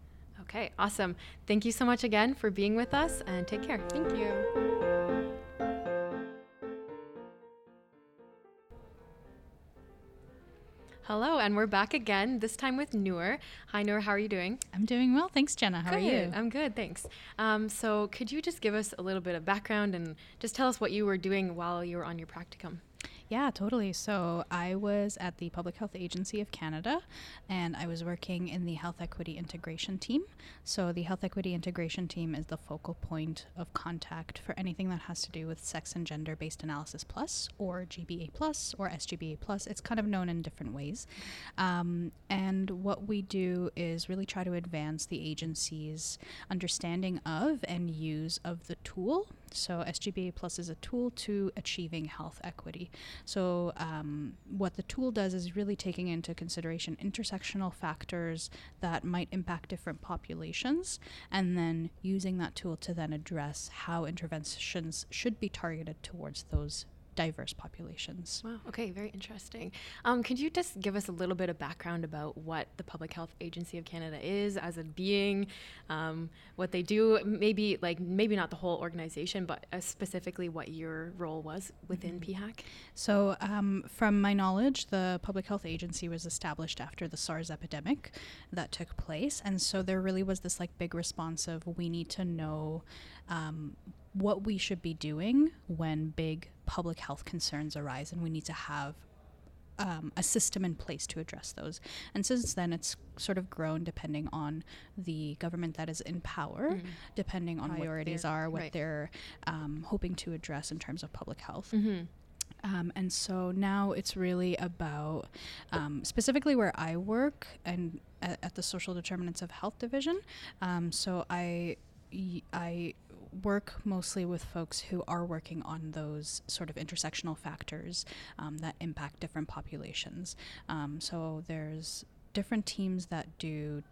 Okay, awesome. Thank you so much again for being with us and take care. Thank you. Hello, and we're back again, this time with Noor. Hi, Noor, how are you doing? I'm doing well, thanks, Jenna. How good. are you? I'm good, thanks. Um, so, could you just give us a little bit of background and just tell us what you were doing while you were on your practicum? Yeah, totally. So I was at the Public Health Agency of Canada and I was working in the Health Equity Integration Team. So the Health Equity Integration Team is the focal point of contact for anything that has to do with sex and gender based analysis plus or GBA plus or SGBA plus. It's kind of known in different ways. Um, and what we do is really try to advance the agency's understanding of and use of the tool so SGBA Plus is a tool to achieving health equity. So um, what the tool does is really taking into consideration intersectional factors that might impact different populations, and then using that tool to then address how interventions should be targeted towards those diverse populations. Wow. Okay. Very interesting. Um, could you just give us a little bit of background about what the Public Health Agency of Canada is as a being, um, what they do? Maybe like maybe not the whole organization, but uh, specifically what your role was within PHAC. So, um, from my knowledge, the Public Health Agency was established after the SARS epidemic that took place. And so there really was this like big response of we need to know um, what we should be doing when big public health concerns arise, and we need to have um, a system in place to address those. And since then, it's sort of grown depending on the government that is in power, Mhm. depending on What priorities they're- what right. they're um, hoping to address in terms of public health. Mm-hmm. Um, and so now it's really about um, specifically where I work and at, at the Social Determinants of Health Division. Um, so I I work mostly with folks who are working on those sort of intersectional factors um, that impact different populations. Um, so there's different teams that do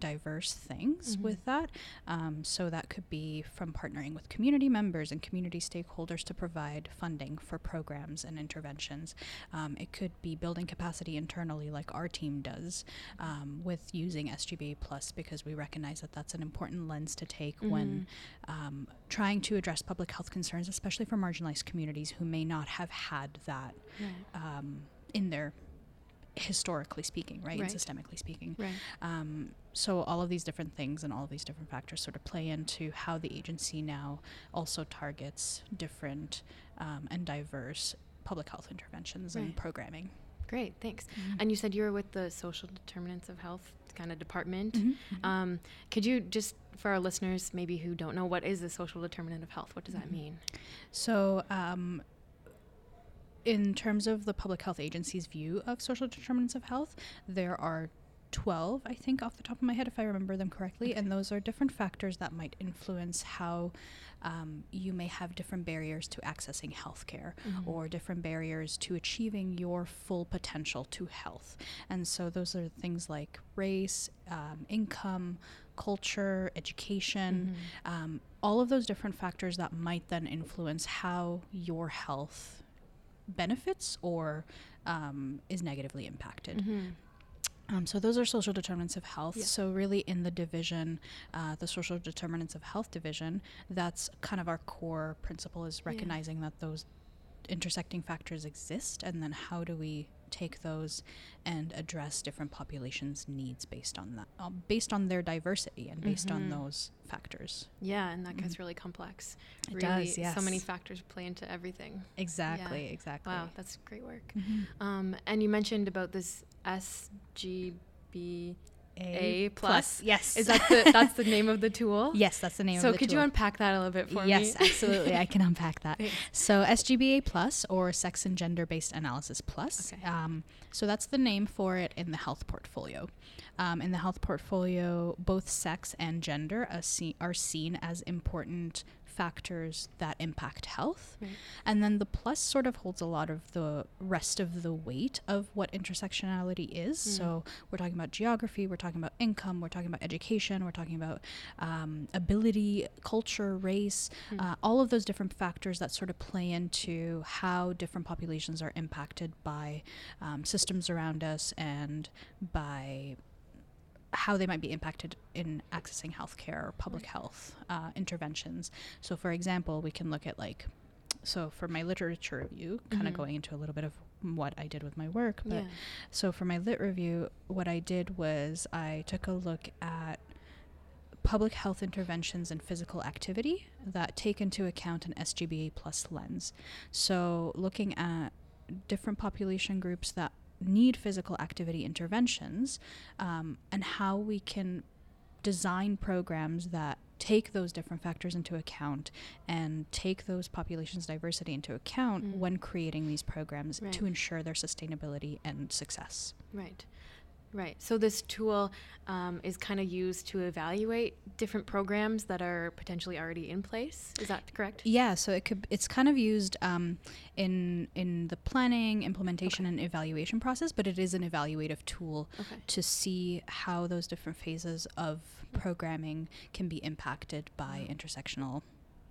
diverse things Mhm. with that. Um, so that could be from partnering with community members and community stakeholders to provide funding for programs and interventions. Um, it could be building capacity internally, like our team does, um, with using SGBA Plus because we recognize that that's an important lens to take when um, trying to address public health concerns, especially for marginalized communities who may not have had that um, in their historically speaking, right, Right. and systemically speaking. Right. Um, so all of these different things and all of these different factors sort of play into how the agency now also targets different um, and diverse public health interventions and programming. Great. Thanks. And you said you were with the Social Determinants of Health kind of department. Mhm, Um, could you just, for our listeners maybe who don't know, what is the social determinant of health? What does that Mhm. mean? So, um, in terms of the public health agency's view of social determinants of health, there are 12, I think, off the top of my head, if I remember them correctly. And those are different factors that might influence how um, you may have different barriers to accessing healthcare Mhm. or different barriers to achieving your full potential to health. And so those are things like race, um, income, culture, education, Mhm. um, all of those different factors that might then influence how your health benefits or um, is negatively impacted. Mhm. Um, so those are social determinants of health. Yeah. So really, in the division, uh, the social determinants of health division, that's kind of our core principle is Yeah. recognizing that those intersecting factors exist, and then how do we take those and address different populations' needs based on that, uh, based on their diversity and based Mhm. on those factors. Yeah, and that gets Mhm. really complex. It really, does, yes. So many factors play into everything. Exactly. Exactly. Wow, that's great work. Mhm. Um, and you mentioned about this SGB. A plus. Yes. Is that the that's the name of the (laughs) tool? Yes, that's the name So of the could you unpack that a little bit for me? yes, absolutely. I can (laughs) unpack that. Thanks. So SGBA plus or sex and gender based analysis plus. Okay. Um, so that's the name for it in the health portfolio. Um, in the health portfolio, both sex and gender are, see- are seen as important factors that impact health. Right. And then the plus sort of holds a lot of the rest of the weight of what intersectionality is. Mm. So we're talking about geography, we're talking about income, we're talking about education, we're talking about um, ability, culture, race, Mm. uh, all of those different factors that sort of play into how different populations are impacted by um, systems around us and by how they might be impacted in accessing healthcare or public health uh, interventions. So, for example, we can look at like, so for my literature review, kind of Mhm. going into a little bit of what I did with my work, but Yeah. so for my lit review, what I did was I took a look at public health interventions and physical activity that take into account an SGBA plus lens. So looking at different population groups that need physical activity interventions um, and how we can design programs that take those different factors into account and take those populations diversity into account Mm. when creating these programs Right. to ensure their sustainability and success. Right. Right. So this tool um, is kind of used to evaluate different programs that are potentially already in place. Is that correct? Yeah, so it could it's kind of used um, in in the planning, implementation, and evaluation process, but it is an evaluative tool Okay. to see how those different phases of programming can be impacted by intersectional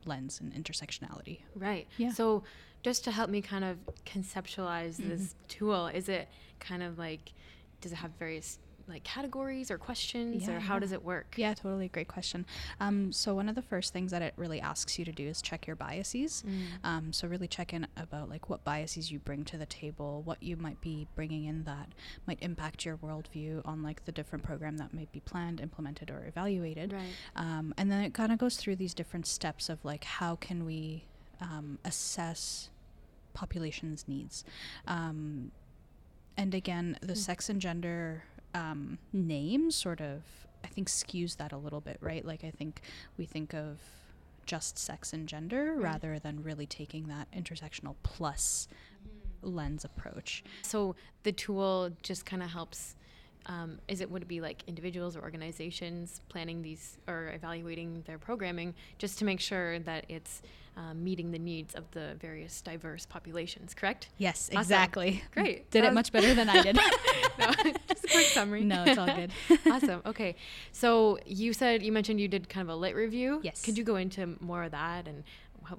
lens and intersectionality. Right. Yeah. So just to help me kind of conceptualize this tool, is it kind of like does it have various like categories or questions or how yeah. does it work? Yeah, totally. Great question. Um, so one of the first things that it really asks you to do is check your biases. Mm. Um, so really check in about like what biases you bring to the table, what you might be bringing in that might impact your worldview on like the different program that might be planned, implemented, or evaluated. Right. Um, and then it kind of goes through these different steps of like how can we um, assess populations' needs. Um, and again, the Hmm. sex and gender um, name sort of, I think, skews that a little bit, right? Like, I think we think of just sex and gender Right. rather than really taking that intersectional plus lens approach. So the tool just kind of helps. Um, is it would it be like individuals or organizations planning these or evaluating their programming just to make sure that it's um, meeting the needs of the various diverse populations? Correct. Yes, Awesome. exactly. Great. Did That it much better than I did. (laughs) no, just a quick summary. No, it's all good. (laughs) awesome. Okay. So you said you mentioned you did kind of a lit review. Yes. Could you go into more of that and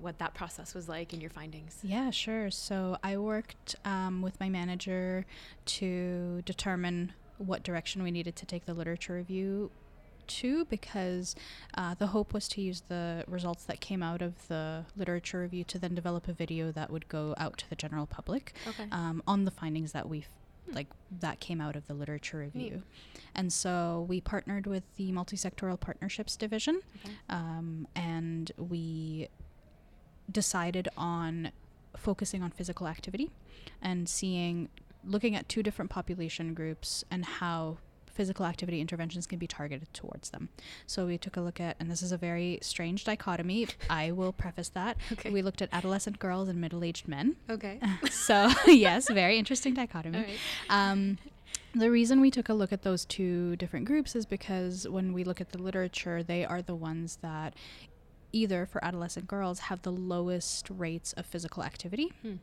what that process was like and your findings? Yeah, sure. So I worked um, with my manager to determine what direction we needed to take the literature review to because uh, the hope was to use the results that came out of the literature review to then develop a video that would go out to the general public Okay. um, on the findings that we've like that came out of the literature review and so we partnered with the multi-sectoral partnerships division Okay. um, and we decided on focusing on physical activity and seeing looking at two different population groups and how physical activity interventions can be targeted towards them. So we took a look at and this is a very strange dichotomy. I will preface that. (laughs) Okay. We looked at adolescent girls and middle-aged men. Okay. (laughs) so, (laughs) yes, very interesting dichotomy. Right. Um, the reason we took a look at those two different groups is because when we look at the literature, they are the ones that either for adolescent girls have the lowest rates of physical activity. Hmm.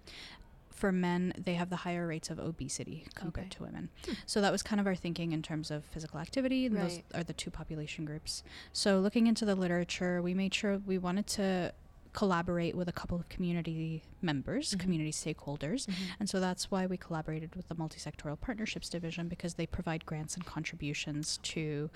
For men, they have the higher rates of obesity compared Okay. to women. So that was kind of our thinking in terms of physical activity, and those are the two population groups. So looking into the literature, we made sure we wanted to collaborate with a couple of community members, Mhm. community stakeholders, Mhm. and so that's why we collaborated with the Multisectoral Partnerships Division because they provide grants and contributions to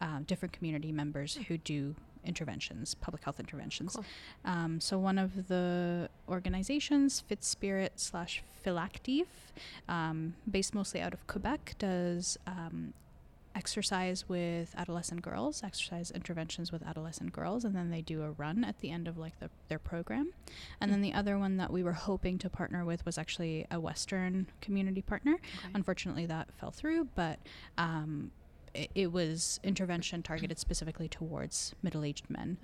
um, different community members who do interventions, public health interventions. Cool. Um, so one of the organizations, FitSpirit slash Fillactive, um, based mostly out of Quebec, does um, exercise with adolescent girls, exercise interventions with adolescent girls, and then they do a run at the end of like the, their program. And then the other one that we were hoping to partner with was actually a Western community partner. Okay. Unfortunately, that fell through, but um, it, was intervention targeted specifically towards middle-aged men.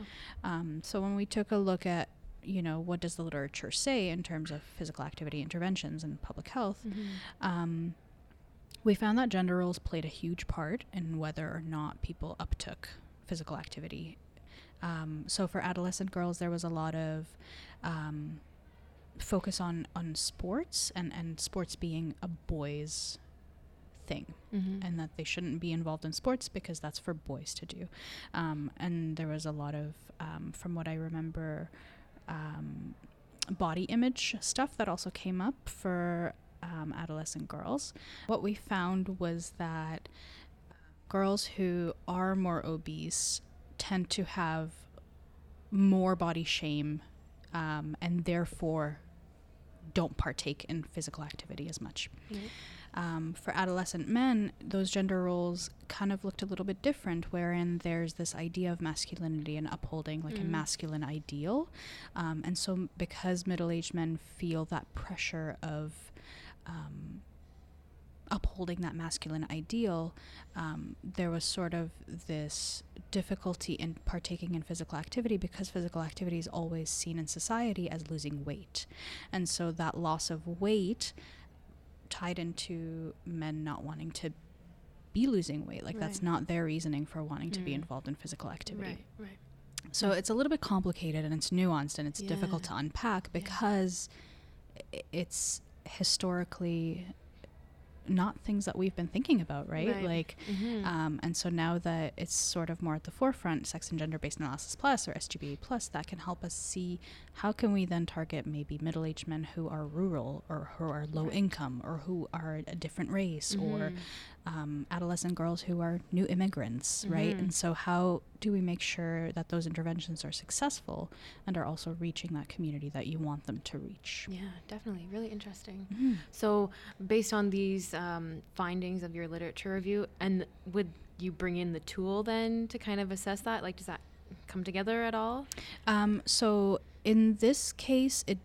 Um, so when we took a look at you know what does the literature say in terms of physical activity interventions and public health, um, we found that gender roles played a huge part in whether or not people uptook physical activity. Um, so for adolescent girls, there was a lot of um, focus on on sports and and sports being a boys thing Mm-hmm. and that they shouldn't be involved in sports because that's for boys to do. Um, and there was a lot of, um, from what I remember, um, body image stuff that also came up for um, adolescent girls. What we found was that girls who are more obese tend to have more body shame um, and therefore don't partake in physical activity as much. Um, for adolescent men, those gender roles kind of looked a little bit different, wherein there's this idea of masculinity and upholding like a Mm. masculine ideal. Um, and so, because middle aged men feel that pressure of um, upholding that masculine ideal, um, there was sort of this difficulty in partaking in physical activity because physical activity is always seen in society as losing weight. And so, that loss of weight tied into men not wanting to be losing weight. Like that's not their reasoning for wanting to be Mm. involved in physical activity. Right, right. So it's a little bit complicated and it's nuanced and it's difficult to unpack because i- it's historically not things that we've been thinking about, right? Right. Like Mhm. um, and so now that it's sort of more at the forefront, sex and gender based analysis plus or SGBA plus, that can help us see how can we then target maybe middle aged men who are rural or who are low Right. income or who are a different race or Mhm. Um, adolescent girls who are new immigrants, right? Mhm. And so how do we make sure that those interventions are successful and are also reaching that community that you want them to reach? Yeah, definitely. Really interesting. Mhm. So, based on these um, findings of your literature review, and would you bring in the tool then to kind of assess that? Like, does that come together at all? Um, so in this case, it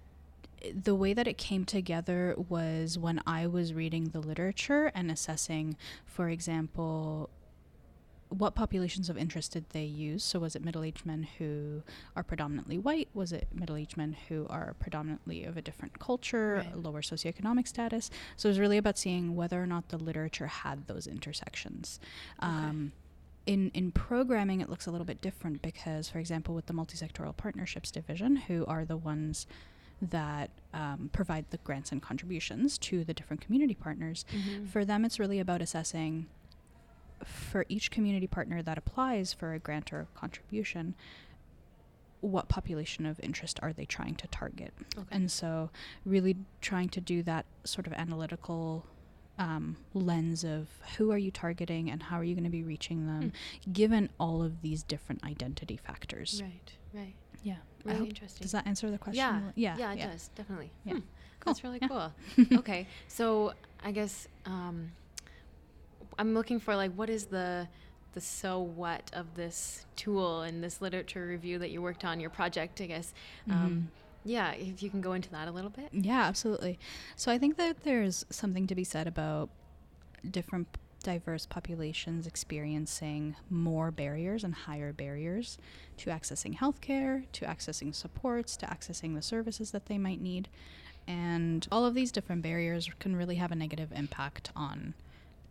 the way that it came together was when I was reading the literature and assessing, for example, what populations of interest did they use? So was it middle-aged men who are predominantly white? Was it middle-aged men who are predominantly of a different culture, Right. lower socioeconomic status? So it was really about seeing whether or not the literature had those intersections. Um, in in programming it looks a little bit different because for example with the multisectoral partnerships division who are the ones that um, provide the grants and contributions to the different community partners. For them it's really about assessing for each community partner that applies for a grant or contribution what population of interest are they trying to target? Okay. and so really trying to do that sort of analytical um, lens of who are you targeting and how are you going to be reaching them given all of these different identity factors. Right, right. Yeah Really interesting. does that answer the question Yeah, yeah yeah, it does definitely. Yeah. Hmm, That's really Yeah. cool. (laughs) okay, so I guess um, I'm looking for like what is the the so what of this tool and this literature review that you worked on your project? I guess. Um, yeah, if you can go into that a little bit. Yeah, absolutely. So I think that there's something to be said about different diverse populations experiencing more barriers and higher barriers to accessing healthcare, to accessing supports, to accessing the services that they might need. And all of these different barriers can really have a negative impact on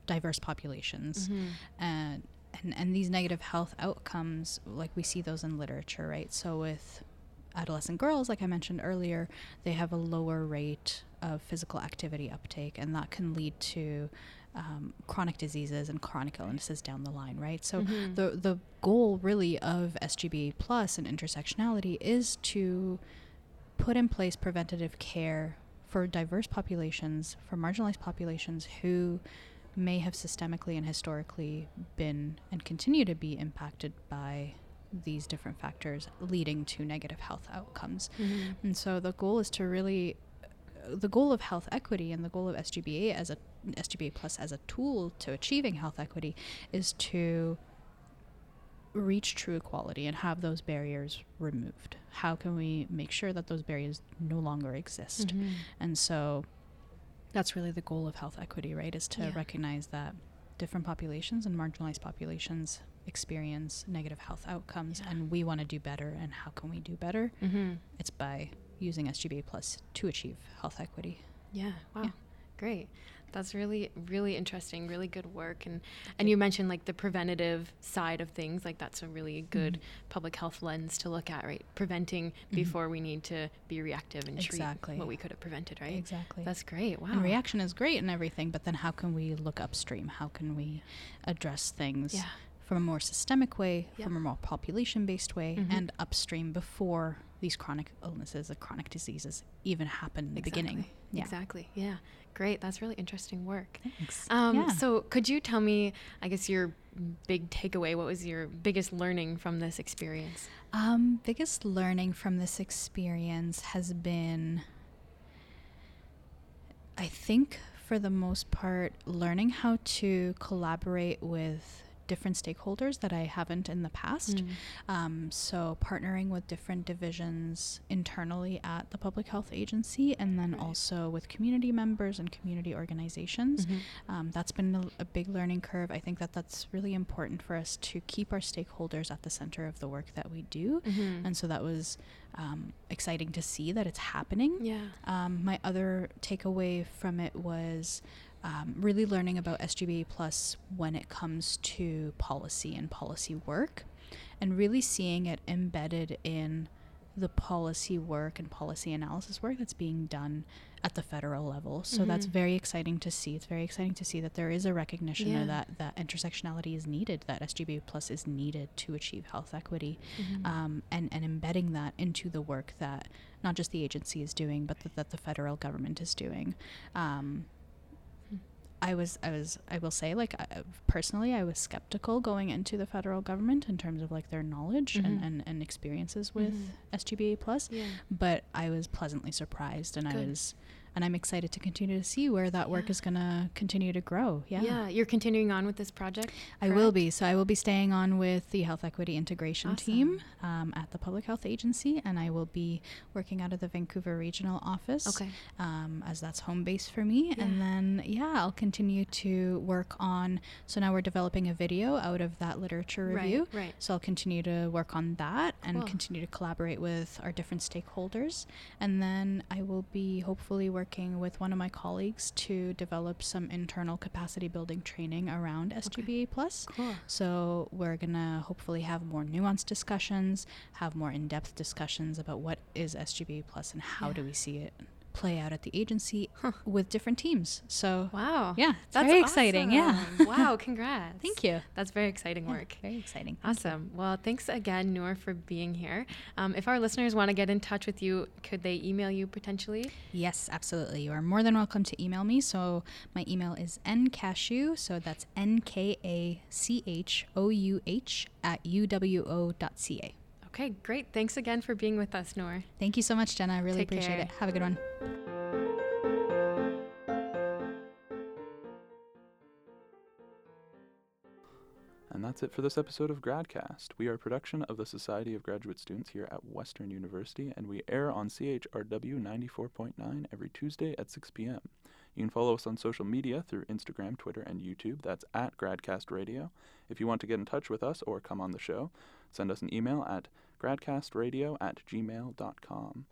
diverse populations. Mm-hmm. And, and and these negative health outcomes, like we see those in literature, right? So with adolescent girls, like I mentioned earlier, they have a lower rate of physical activity uptake, and that can lead to um, chronic diseases and chronic illnesses down the line, right? So Mhm. the the goal really of SGB plus and intersectionality is to put in place preventative care for diverse populations, for marginalized populations who may have systemically and historically been and continue to be impacted by these different factors leading to negative health outcomes. Mhm. And so the goal is to really the goal of health equity and the goal of SGBA as a SGBA plus as a tool to achieving health equity is to reach true equality and have those barriers removed. How can we make sure that those barriers no longer exist? Mhm. And so that's really the goal of health equity, right? Is to Yeah. recognize that different populations and marginalized populations experience negative health outcomes Yeah. and we want to do better and how can we do better Mm-hmm. it's by using sgba plus to achieve health equity Yeah. Wow. Yeah. Great. That's really really interesting. Really good work. And and you mentioned like the preventative side of things. Like that's a really good Mm-hmm. public health lens to look at, right? Preventing before we need to be reactive and Exactly. treat what we could have prevented, right? exactly That's great. Wow. and reaction is great and everything but then how can we look upstream how can we address things Yeah. from a more systemic way Yeah. from a more population based way Mhm. and upstream before these chronic illnesses or chronic diseases even happen in the beginning Exactly. yeah Exactly. Yeah. Great. That's really interesting work. Thanks. Um, Yeah. So, could you tell me, I guess, your big takeaway? What was your biggest learning from this experience? Um, biggest learning from this experience has been, I think, for the most part, learning how to collaborate with different stakeholders that I haven't in the past. Mm. Um, so, partnering with different divisions internally at the public health agency, and then Right. also with community members and community organizations. Mhm. Um, that's been a, a big learning curve. I think that that's really important for us to keep our stakeholders at the center of the work that we do. Mhm. And so that was um, exciting to see that it's happening. Yeah. Um, my other takeaway from it was um, really learning about SGBA Plus when it comes to policy and policy work, and really seeing it embedded in the policy work and policy analysis work that's being done at the federal level. So that's Mhm. very exciting to see. It's very exciting to see that there is a recognition Yeah. that that intersectionality is needed, that SGBA Plus is needed to achieve health equity Mhm. um, and, and embedding that into the work that not just the agency is doing, but that, that the federal government is doing. Um, I was, I was, I will say, like I, personally, I was skeptical going into the federal government in terms of like their knowledge and, Mhm. and, and experiences with Mhm. SGBA plus, yeah. but I was pleasantly surprised, and I was, and I'm excited to continue to see where that work Yeah. is gonna continue to grow. Yeah. Yeah. You're continuing on with this project. I will be. So I will be staying on with the health equity integration team um, at the Public Health Agency, and I will be working out of the Vancouver Regional Office. Okay. Um, as that's home base for me, and then yeah, I'll continue to work on. So now we're developing a video out of that literature review. right. right. So I'll continue to work on that and continue to collaborate with our different stakeholders, and then I will be hopefully working with one of my colleagues to develop some internal capacity building training around SGBA plus. Cool. So we're gonna hopefully have more nuanced discussions, have more in-depth discussions about what is SGBA plus and how do we see it play out at the agency with different teams. So Wow. yeah, That's very exciting. Yeah. (laughs) wow. (laughs) Congrats. Thank you. That's very exciting Yeah, work. very exciting. Thank you. Awesome. Well, thanks again, Noor, for being here. Um, if our listeners want to get in touch with you, could they email you potentially? Yes, absolutely. You are more than welcome to email me. So my email is nkachouh. So that's n k a c h o u h at uwo.ca. Okay, great. Thanks again for being with us, Noor. Thank you so much, Jenna. I really Take appreciate care. it. Have a good one. And that's it for this episode of Gradcast. We are a production of the Society of Graduate Students here at Western University, and we air on CHRW 94.9 every Tuesday at 6 p.m. You can follow us on social media through Instagram, Twitter, and YouTube. That's at Gradcast Radio. If you want to get in touch with us or come on the show, send us an email at gradcastradio at gmail.com.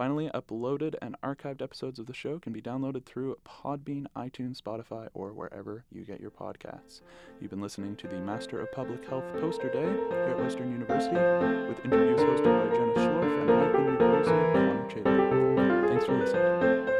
Finally, uploaded and archived episodes of the show can be downloaded through Podbean, iTunes, Spotify, or wherever you get your podcasts. You've been listening to the Master of Public Health Poster Day here at Western University with interviews hosted by Jenna Schlorf and I've been producer, Connor Chater. Thanks for listening.